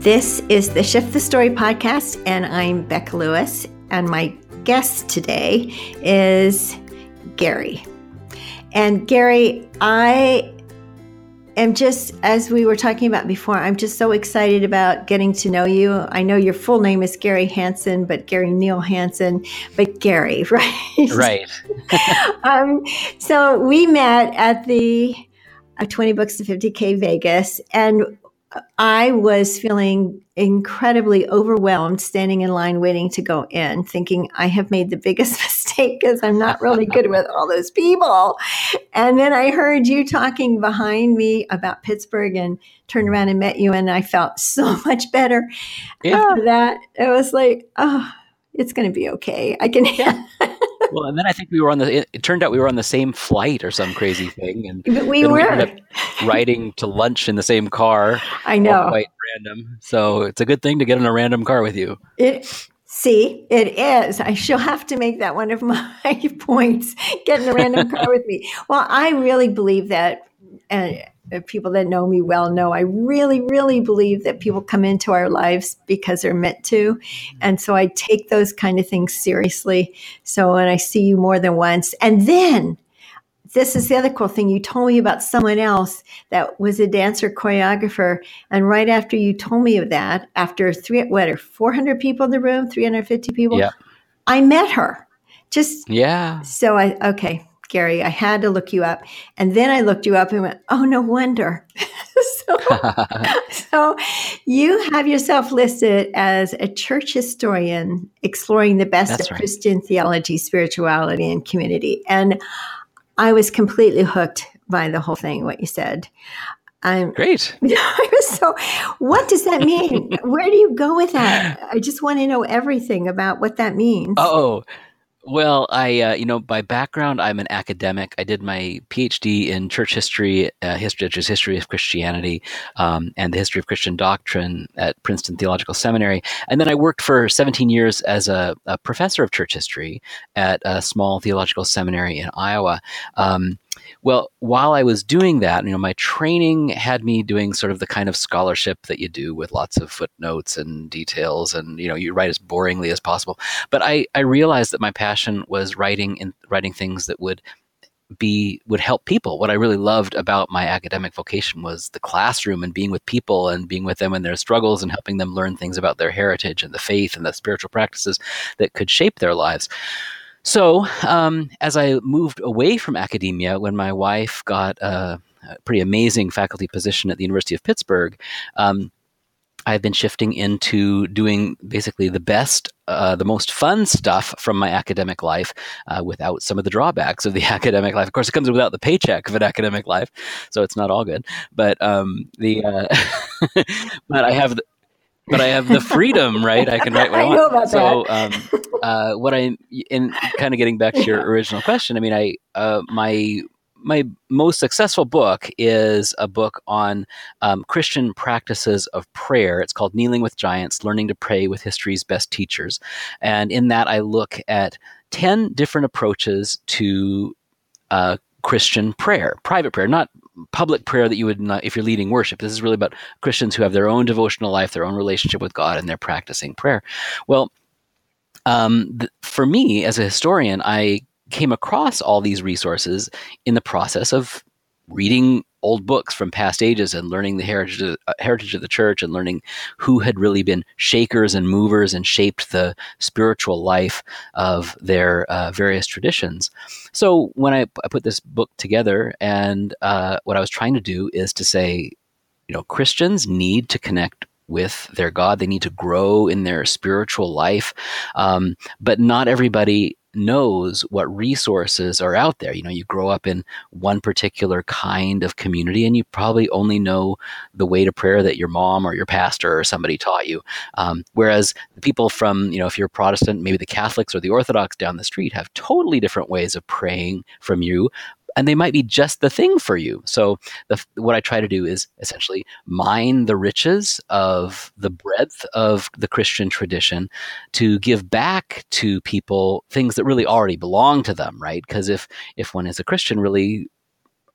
This is the Shift the Story podcast, and I'm Becca Lewis. And my guest today is Gary. And Gary, I am just, as we were talking about before, I'm just so excited about getting to know you. I know your full name is Gary Hansen, but Gary Neal Hansen, but Gary, right? Right. um, so we met at the uh, 20 Books to 50K Vegas, and I was feeling incredibly overwhelmed standing in line waiting to go in, thinking I have made the biggest mistake because I'm not really good with all those people. And then I heard you talking behind me about Pittsburgh and turned around and met you, and I felt so much better yeah. after that. It was like, oh, it's going to be okay. I can. Yeah. Well, and then I think we were on the. It turned out we were on the same flight or some crazy thing, and but we were we riding to lunch in the same car. I know, quite random. So it's a good thing to get in a random car with you. It. See, it is. I shall have to make that one of my points. Get in a random car with me. Well, I really believe that. Uh, people that know me well know I really, really believe that people come into our lives because they're meant to. And so I take those kind of things seriously. So when I see you more than once, and then this is the other cool thing. You told me about someone else that was a dancer choreographer. And right after you told me of that, after three, what, are 400 people in the room, 350 people, yeah. I met her. Just, yeah. So I, okay, Gary, I had to look you up. And then I looked you up and went, oh, no wonder. so, so you have yourself listed as a church historian exploring the best That's of right. Christian theology, spirituality, and community. And I was completely hooked by the whole thing, what you said. I'm great. so, what does that mean? Where do you go with that? I just want to know everything about what that means. Oh, well, I, uh, you know, by background, I'm an academic. I did my PhD in church history, uh, history, which is history of Christianity, um, and the history of Christian doctrine at Princeton Theological Seminary. And then I worked for 17 years as a, a professor of church history at a small theological seminary in Iowa. Um, well, while I was doing that, you know, my training had me doing sort of the kind of scholarship that you do with lots of footnotes and details, and you know, you write as boringly as possible. But I, I realized that my passion was writing and writing things that would be would help people. What I really loved about my academic vocation was the classroom and being with people and being with them in their struggles and helping them learn things about their heritage and the faith and the spiritual practices that could shape their lives. So, um, as I moved away from academia, when my wife got a, a pretty amazing faculty position at the University of Pittsburgh, um, I've been shifting into doing basically the best, uh, the most fun stuff from my academic life uh, without some of the drawbacks of the academic life. Of course, it comes without the paycheck of an academic life, so it's not all good. But um, the uh, but I have but I have the freedom, right? I can write what I, I want. so, um, uh, what I in kind of getting back to your original question, I mean, I uh, my my most successful book is a book on um, Christian practices of prayer. It's called Kneeling with Giants: Learning to Pray with History's Best Teachers, and in that I look at ten different approaches to uh, Christian prayer, private prayer, not public prayer that you would not if you're leading worship. This is really about Christians who have their own devotional life, their own relationship with God, and they're practicing prayer. Well, um, th- for me as a historian, I came across all these resources in the process of reading old books from past ages and learning the heritage of, uh, heritage of the church and learning who had really been shakers and movers and shaped the spiritual life of their uh, various traditions. So when I, I, put this book together, and uh, what I was trying to do is to say, you know, Christians need to connect with their God. They need to grow in their spiritual life. Um, but not everybody knows what resources are out there. You know, you grow up in one particular kind of community and you probably only know the way to prayer that your mom or your pastor or somebody taught you. Um, whereas the people from, you know, if you're Protestant, maybe the Catholics or the Orthodox down the street have totally different ways of praying from you, and they might be just the thing for you. So the, what I try to do is essentially mine the riches of the breadth of the Christian tradition to give back to people things that really already belong to them, right? Because if if one is a Christian, really,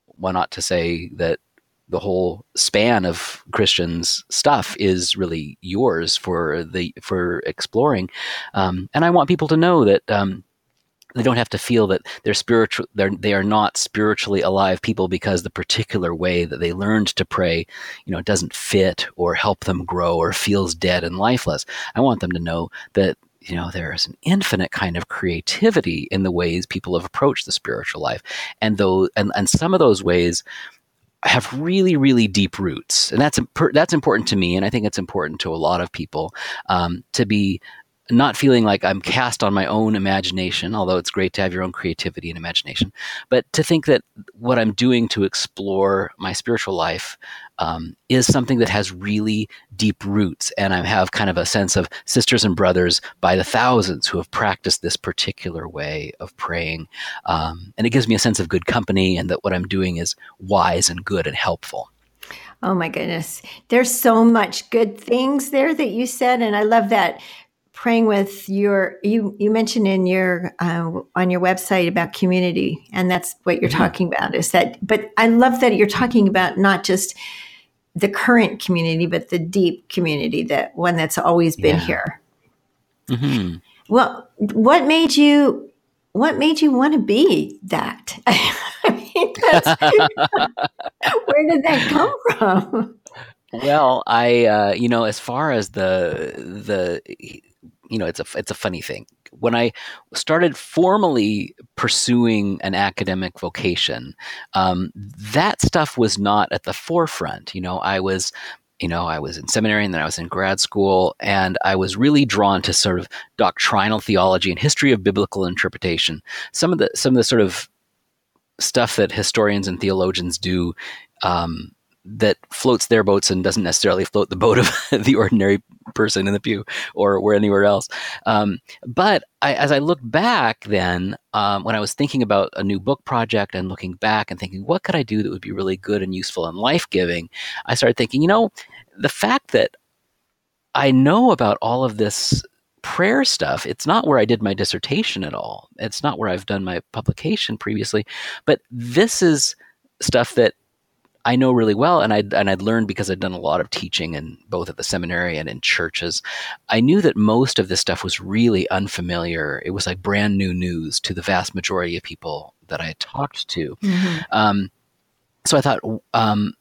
one ought to say that the whole span of Christians stuff is really yours for the for exploring, um, and I want people to know that um, they don't have to feel that they're spiritual they're they are not spiritually alive people because the particular way that they learned to pray you know doesn't fit or help them grow or feels dead and lifeless. I want them to know that you know there is an infinite kind of creativity in the ways people have approached the spiritual life. And though and, and some of those ways have really really deep roots. And that's that's important to me and i think it's important to a lot of people um, to be not feeling like I'm cast on my own imagination, although it's great to have your own creativity and imagination, but to think that what I'm doing to explore my spiritual life um, is something that has really deep roots. And I have kind of a sense of sisters and brothers by the thousands who have practiced this particular way of praying. Um, and it gives me a sense of good company and that what I'm doing is wise and good and helpful. Oh my goodness. There's so much good things there that you said. And I love that praying with your you you mentioned in your uh, on your website about community and that's what you're mm-hmm. talking about is that but i love that you're talking about not just the current community but the deep community that one that's always been yeah. here mm-hmm. well what made you what made you want to be that I mean, where did that come from well i uh, you know as far as the the you know, it's a it's a funny thing. When I started formally pursuing an academic vocation, um, that stuff was not at the forefront. You know, I was you know, I was in seminary and then I was in grad school, and I was really drawn to sort of doctrinal theology and history of biblical interpretation. Some of the some of the sort of stuff that historians and theologians do um, that floats their boats and doesn't necessarily float the boat of the ordinary person in the pew or where anywhere else. Um, but I, as I look back, then um, when I was thinking about a new book project and looking back and thinking, what could I do that would be really good and useful and life giving? I started thinking, you know, the fact that I know about all of this prayer stuff, it's not where I did my dissertation at all. It's not where I've done my publication previously, but this is stuff that I know really well, and I'd and I'd learned because I'd done a lot of teaching and both at the seminary and in churches. I knew that most of this stuff was really unfamiliar. It was like brand new news to the vast majority of people that I had talked to. Mm-hmm. Um, so I thought, um,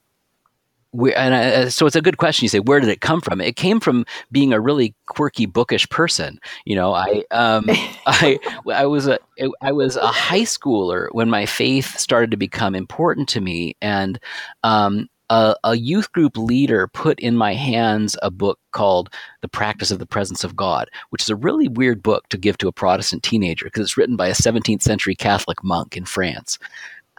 and I, so it's a good question. You say, where did it come from? It came from being a really quirky, bookish person. You know, I, um, I, I was a, I was a high schooler when my faith started to become important to me, and um, a, a, youth group leader put in my hands a book called The Practice of the Presence of God, which is a really weird book to give to a Protestant teenager because it's written by a 17th century Catholic monk in France.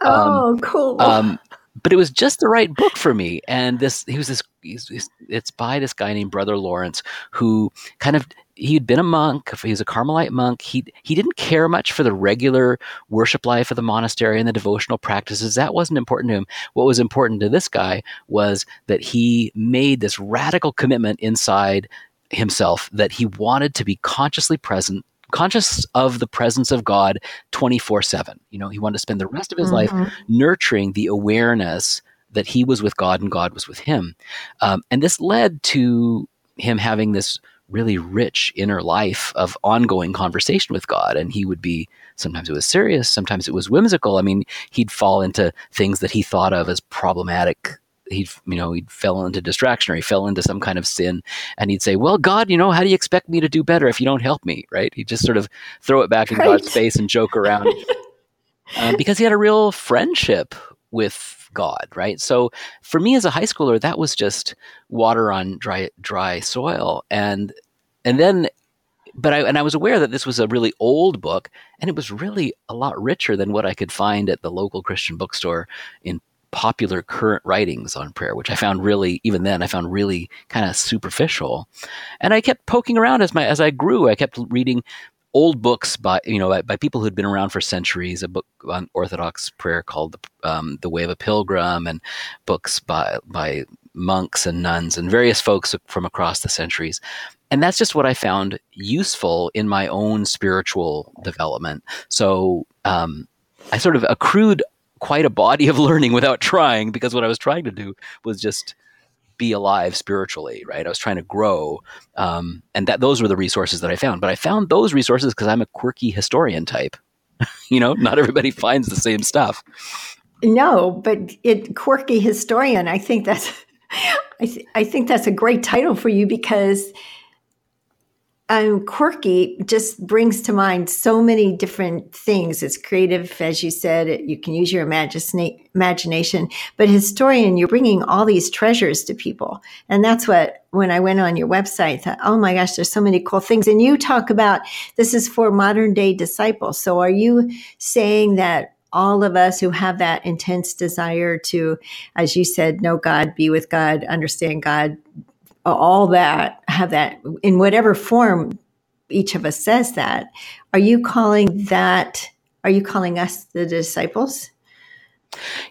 Oh, um, cool. Um, but it was just the right book for me. And this, he was this, he's, he's, it's by this guy named Brother Lawrence, who kind of, he'd been a monk. He was a Carmelite monk. He, he didn't care much for the regular worship life of the monastery and the devotional practices. That wasn't important to him. What was important to this guy was that he made this radical commitment inside himself that he wanted to be consciously present conscious of the presence of God 24 7. You know, he wanted to spend the rest of his mm-hmm. life nurturing the awareness that he was with God and God was with him. Um, and this led to him having this really rich inner life of ongoing conversation with God. And he would be, sometimes it was serious, sometimes it was whimsical. I mean, he'd fall into things that he thought of as problematic he you know he'd fell into distraction or he fell into some kind of sin and he'd say well god you know how do you expect me to do better if you don't help me? Right? He'd just sort of throw it back in right. god's face and joke around um, because he had a real friendship with god right? So for me as a high schooler that was just water on dry dry soil and and then but I and I was aware that this was a really old book, and it was really a lot richer than what I could find at the local Christian bookstore in popular current writings on prayer, which I found really, even then, I found really kind of superficial. And I kept poking around as my as I grew. I kept reading old books by you know by, by people who'd been around for centuries. A book on Orthodox prayer called um, "The Way of a Pilgrim," and books by by monks and nuns and various folks from across the centuries. And that's just what I found useful in my own spiritual development. So um, I sort of accrued quite a body of learning without trying because what I was trying to do was just be alive spiritually, right? I was trying to grow, um, and that those were the resources that I found. But I found those resources because I'm a quirky historian type. you know, not everybody finds the same stuff. No, but it quirky historian. I think that's I, th- I think that's a great title for you because um, quirky just brings to mind so many different things. It's creative, as you said. You can use your imagine- imagination, but historian, you're bringing all these treasures to people, and that's what. When I went on your website, I thought, oh my gosh, there's so many cool things. And you talk about this is for modern day disciples. So, are you saying that all of us who have that intense desire to, as you said, know God, be with God, understand God, all that, have that in whatever form each of us says that. Are you calling that, are you calling us the disciples?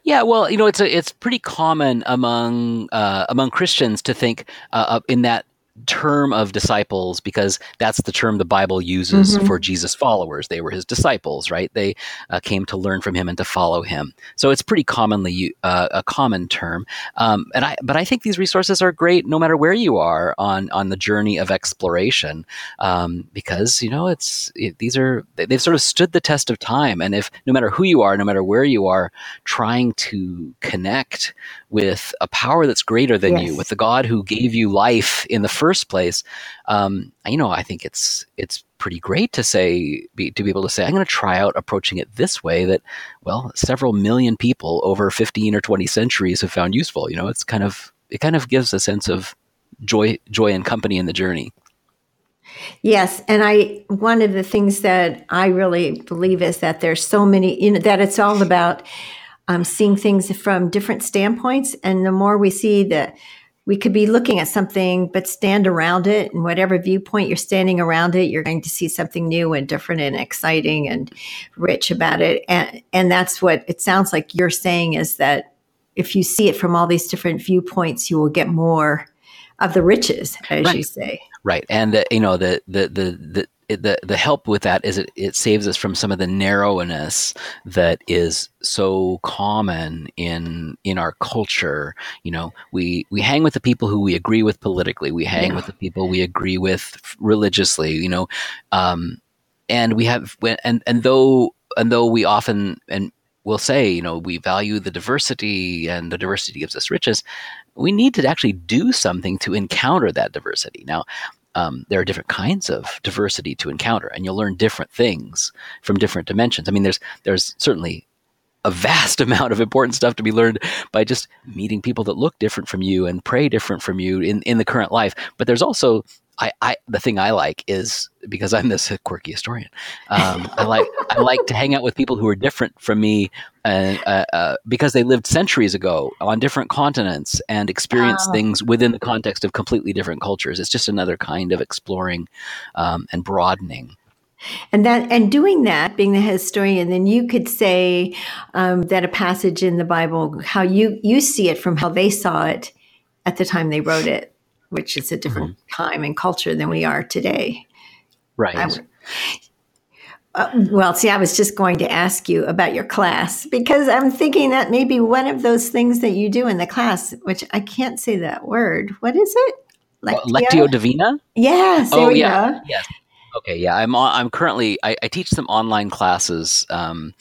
Yeah, well, you know, it's a, it's pretty common among uh, among Christians to think uh, in that term of disciples because that's the term the Bible uses mm-hmm. for Jesus' followers. They were his disciples, right? They uh, came to learn from him and to follow him. So it's pretty commonly uh, a common term. Um, and I, but I think these resources are great no matter where you are on on the journey of exploration, um, because you know it's it, these are they've sort of stood the test of time. And if no matter who you are, no matter where you are, trying to connect with a power that's greater than yes. you, with the God who gave you life in the first place, um, you know, I think it's it's pretty great to say be, to be able to say I'm going to try out approaching it this way that well, several million people over 15 or 20 centuries have found useful. You know, it's kind of it kind of gives a sense of joy joy and company in the journey. Yes, and I one of the things that I really believe is that there's so many you know that it's all about um, seeing things from different standpoints. And the more we see that we could be looking at something, but stand around it, and whatever viewpoint you're standing around it, you're going to see something new and different and exciting and rich about it. And, and that's what it sounds like you're saying is that if you see it from all these different viewpoints, you will get more of the riches, as right. you say. Right, and uh, you know the the the the it, the the help with that is it, it saves us from some of the narrowness that is so common in in our culture. You know, we we hang with the people who we agree with politically. We hang yeah. with the people we agree with religiously. You know, um, and we have and and though and though we often and will say, you know, we value the diversity and the diversity gives us riches. We need to actually do something to encounter that diversity. Now, um, there are different kinds of diversity to encounter, and you'll learn different things from different dimensions. I mean, there's there's certainly a vast amount of important stuff to be learned by just meeting people that look different from you and pray different from you in, in the current life. But there's also I, I, the thing I like is because I'm this quirky historian. Um, I like I like to hang out with people who are different from me, uh, uh, uh, because they lived centuries ago on different continents and experienced things within the context of completely different cultures. It's just another kind of exploring um, and broadening. And that, and doing that, being the historian, then you could say um, that a passage in the Bible, how you you see it from how they saw it at the time they wrote it which is a different mm-hmm. time and culture than we are today. Right. uh, well, see, I was just going to ask you about your class because I'm thinking that maybe one of those things that you do in the class, which I can't say that word. What is it? Lectio, Lectio Divina? Yes. oh, yeah. Go. Yes. Okay. Yeah. I'm, I'm currently, I, I teach some online classes um,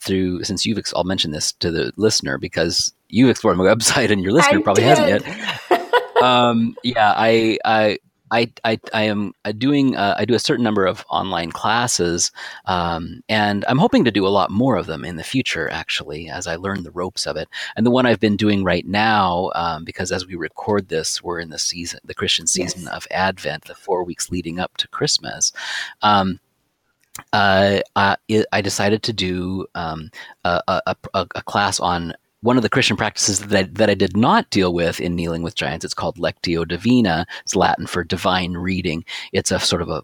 through, since you've, I'll mention this to the listener because you've explored my website and your listener I probably did. hasn't yet. um, yeah, I, I, I, I, I am doing uh, I do a certain number of online classes, um, and I'm hoping to do a lot more of them in the future. Actually, as I learn the ropes of it, and the one I've been doing right now, um, because as we record this, we're in the season, the Christian season yes. of Advent, the four weeks leading up to Christmas. Um, uh, I, I, decided to do um, a, a, a, a, class on one of the Christian practices that I, that I did not deal with in Kneeling with Giants, it's called Lectio Divina. It's Latin for divine reading. It's a sort of a,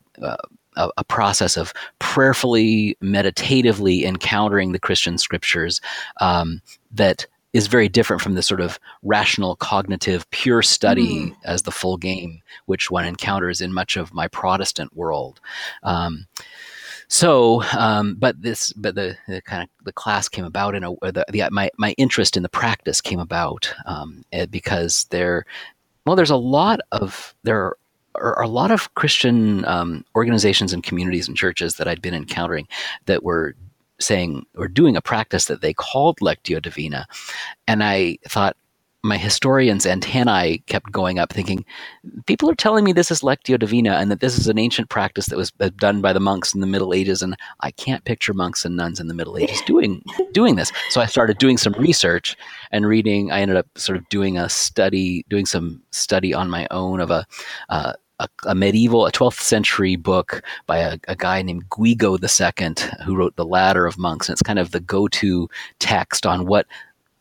a, a process of prayerfully, meditatively encountering the Christian scriptures um, that is very different from the sort of rational, cognitive, pure study mm. as the full game, which one encounters in much of my Protestant world. Um, so, um, but this, but the, the, kind of the class came about in a the, the my my interest in the practice came about um, eh, because there, well, there's a lot of there are a lot of Christian um, organizations and communities and churches that I'd been encountering that were saying or doing a practice that they called Lectio Divina, and I thought, my historian's antennae kept going up, thinking, people are telling me this is Lectio Divina and that this is an ancient practice that was uh, done by the monks in the Middle Ages, and I can't picture monks and nuns in the Middle Ages doing doing this. So I started doing some research and reading. I ended up sort of doing a study, doing some study on my own of a. Uh, a, a, medieval, a 12th century book by a, a, guy named Guigo II, who wrote The Ladder of Monks. And it's kind of the go to text on what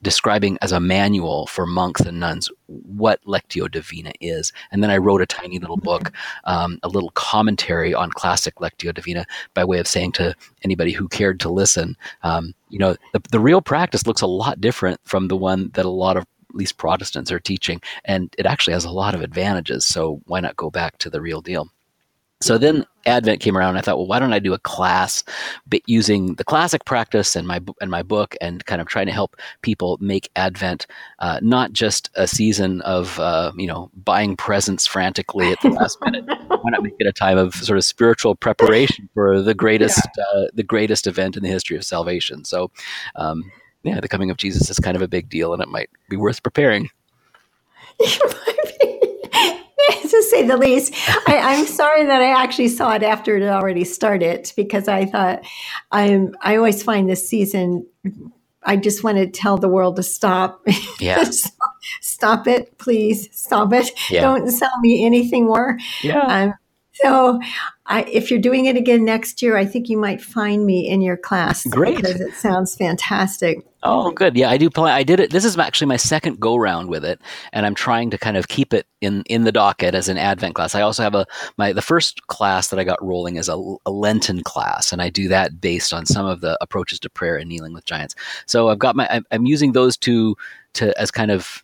describing as a manual for monks and nuns what Lectio Divina is. And then I wrote a tiny little book, um, a little commentary on classic Lectio Divina by way of saying to anybody who cared to listen, um, you know, the, the real practice looks a lot different from the one that a lot of at least Protestants are teaching, and it actually has a lot of advantages. So why not go back to the real deal? So then Advent came around. I thought, well, why don't I do a class using the classic practice and my and my book, and kind of trying to help people make Advent uh, not just a season of uh, you know buying presents frantically at the last minute. Why not make it a time of sort of spiritual preparation for the greatest yeah. uh, the greatest event in the history of salvation? So, um, yeah, the coming of Jesus is kind of a big deal, and it might be worth preparing. to say the least. I, am sorry that I actually saw it after it already started because I thought I'm. I always find this season. I just want to tell the world to stop. Yeah. stop it, please. Stop it. Yeah. Don't sell me anything more. Yeah. Um, so, I, if you're doing it again next year, I think you might find me in your class. Great, because it sounds fantastic. Oh, good. Yeah, I do play. I did it. This is actually my second go round with it, and I'm trying to kind of keep it in in the docket as an Advent class. I also have a my the first class that I got rolling is a, a Lenten class, and I do that based on some of the approaches to prayer and kneeling with giants. So I've got my. I'm, I'm using those two to as kind of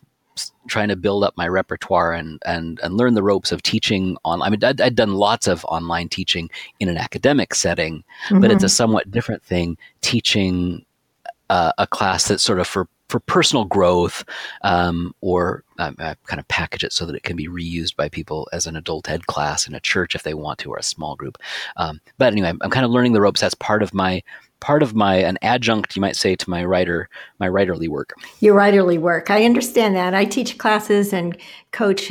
trying to build up my repertoire and and and learn the ropes of teaching on. I mean, I'd, I'd done lots of online teaching in an academic setting, mm-hmm. but it's a mm-hmm. somewhat different thing teaching uh, a class that's sort of for for personal growth, um, or I kind of package it so that it can be reused by people as an adult ed class in a church if they want to, or a small group. Um, but anyway, I'm, I'm kind of learning the ropes. That's part of my part of my an adjunct you might say to my writer my writerly work your writerly work i understand that i teach classes and coach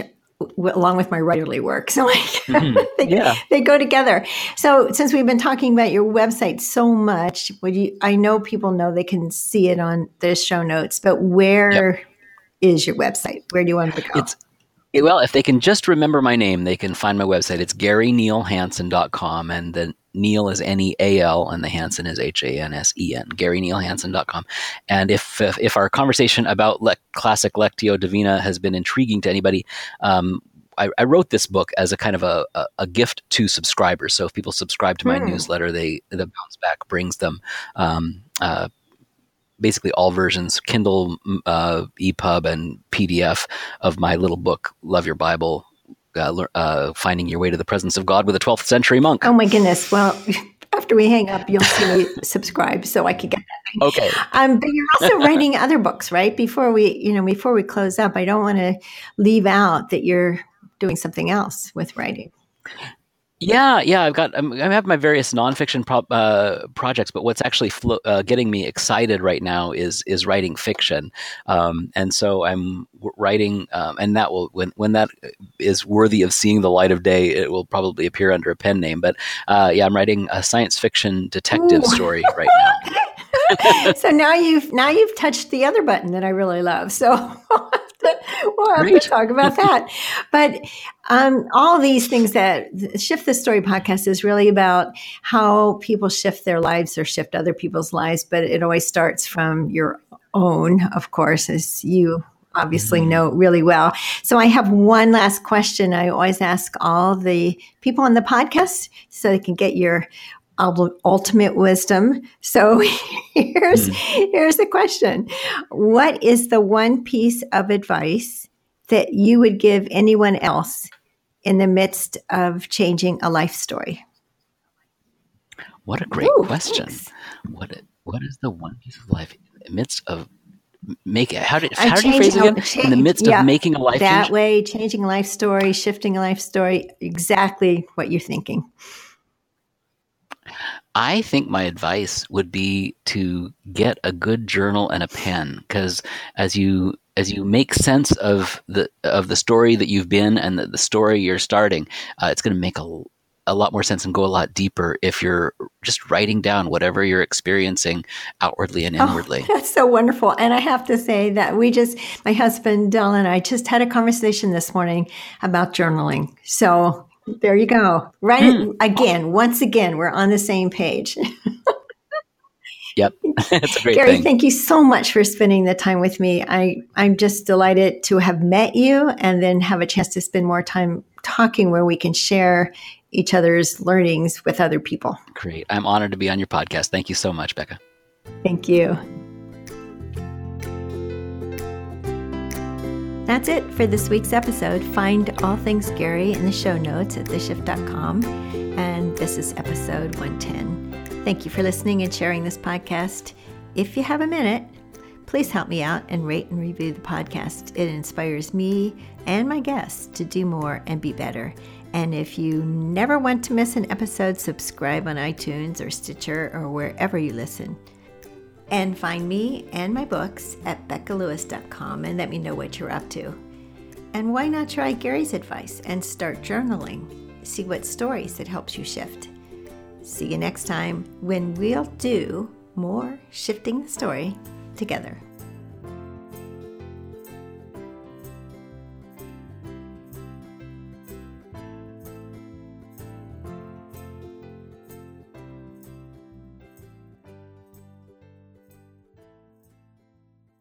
w- along with my writerly work so like mm-hmm. they, yeah. they go together so since we've been talking about your website so much would you i know people know they can see it on the show notes but where yep. is your website where do you want to go it's well, if they can just remember my name, they can find my website. It's GaryNealHansen.com. and the Neal is N E A L, and the Hansen is H A N S E N, GaryNealHansen.com. And if, if, if our conversation about le- classic Lectio Divina has been intriguing to anybody, um, I, I, wrote this book as a kind of a, a, a, gift to subscribers. So if people subscribe to my hmm. newsletter, they the bounce back brings them um, uh, basically all versions, Kindle, uh, EPUB, and PDF of my little book, Love Your Bible, uh, uh, finding your way to the presence of God with a 12th century monk. Oh my goodness! Well, after we hang up, you'll see me subscribe so I can get that. Okay. Um, but you're also writing other books, right? Before we, you know, before we close up, I don't want to leave out that you're doing something else with writing. Yeah, yeah, I've got I have my various nonfiction pro- uh, projects, but what's actually flo- uh, getting me excited right now is is writing fiction, um, and so I'm writing, um, and that will when when that is worthy of seeing the light of day, it will probably appear under a pen name. But uh, yeah, I'm writing a science fiction detective Ooh. story right now. so now you've now you've touched the other button that I really love. So we'll have Great. to talk about that. But um, all these things that Shift the Story podcast is really about how people shift their lives or shift other people's lives. But it always starts from your own, of course, as you obviously mm-hmm. know really well. So I have one last question. I always ask all the people on the podcast so they can get your ultimate wisdom. So here's mm. here's the question. What is the one piece of advice that you would give anyone else in the midst of changing a life story? What a great Ooh, question. thanks. What what is the one piece of life in the midst of make it? How did how did you phrase it again? in the midst yeah, of making a life that change. way, changing a life story, shifting a life story, exactly what you're thinking. I think my advice would be to get a good journal and a pen because as you as you make sense of the of the story that you've been and the, the story you're starting, uh, it's going to make a a lot more sense and go a lot deeper if you're just writing down whatever you're experiencing outwardly and inwardly. Oh, that's so wonderful. And I have to say that we just, my husband, Dylan, and I just had a conversation this morning about journaling. So there you go. Right it again, once again, we're on the same page. Yep, it's a great Gary, thing. thank you so much for spending the time with me. I, I'm just delighted to have met you and then have a chance to spend more time talking where we can share each other's learnings with other people. Great. I'm honored to be on your podcast. Thank you so much, Becca. Thank you. That's it for this week's episode. Find all things Gary in the show notes at theshift.com. And this is episode 110. Thank you for listening and sharing this podcast. If you have a minute, please help me out and rate and review the podcast. It inspires me and my guests to do more and be better. And if you never want to miss an episode, subscribe on iTunes or Stitcher or wherever you listen. And find me and my books at beccalewis.com and let me know what you're up to. And why not try Gary's advice and start journaling? See what stories it helps you shift. See you next time when we'll do more shifting the story together.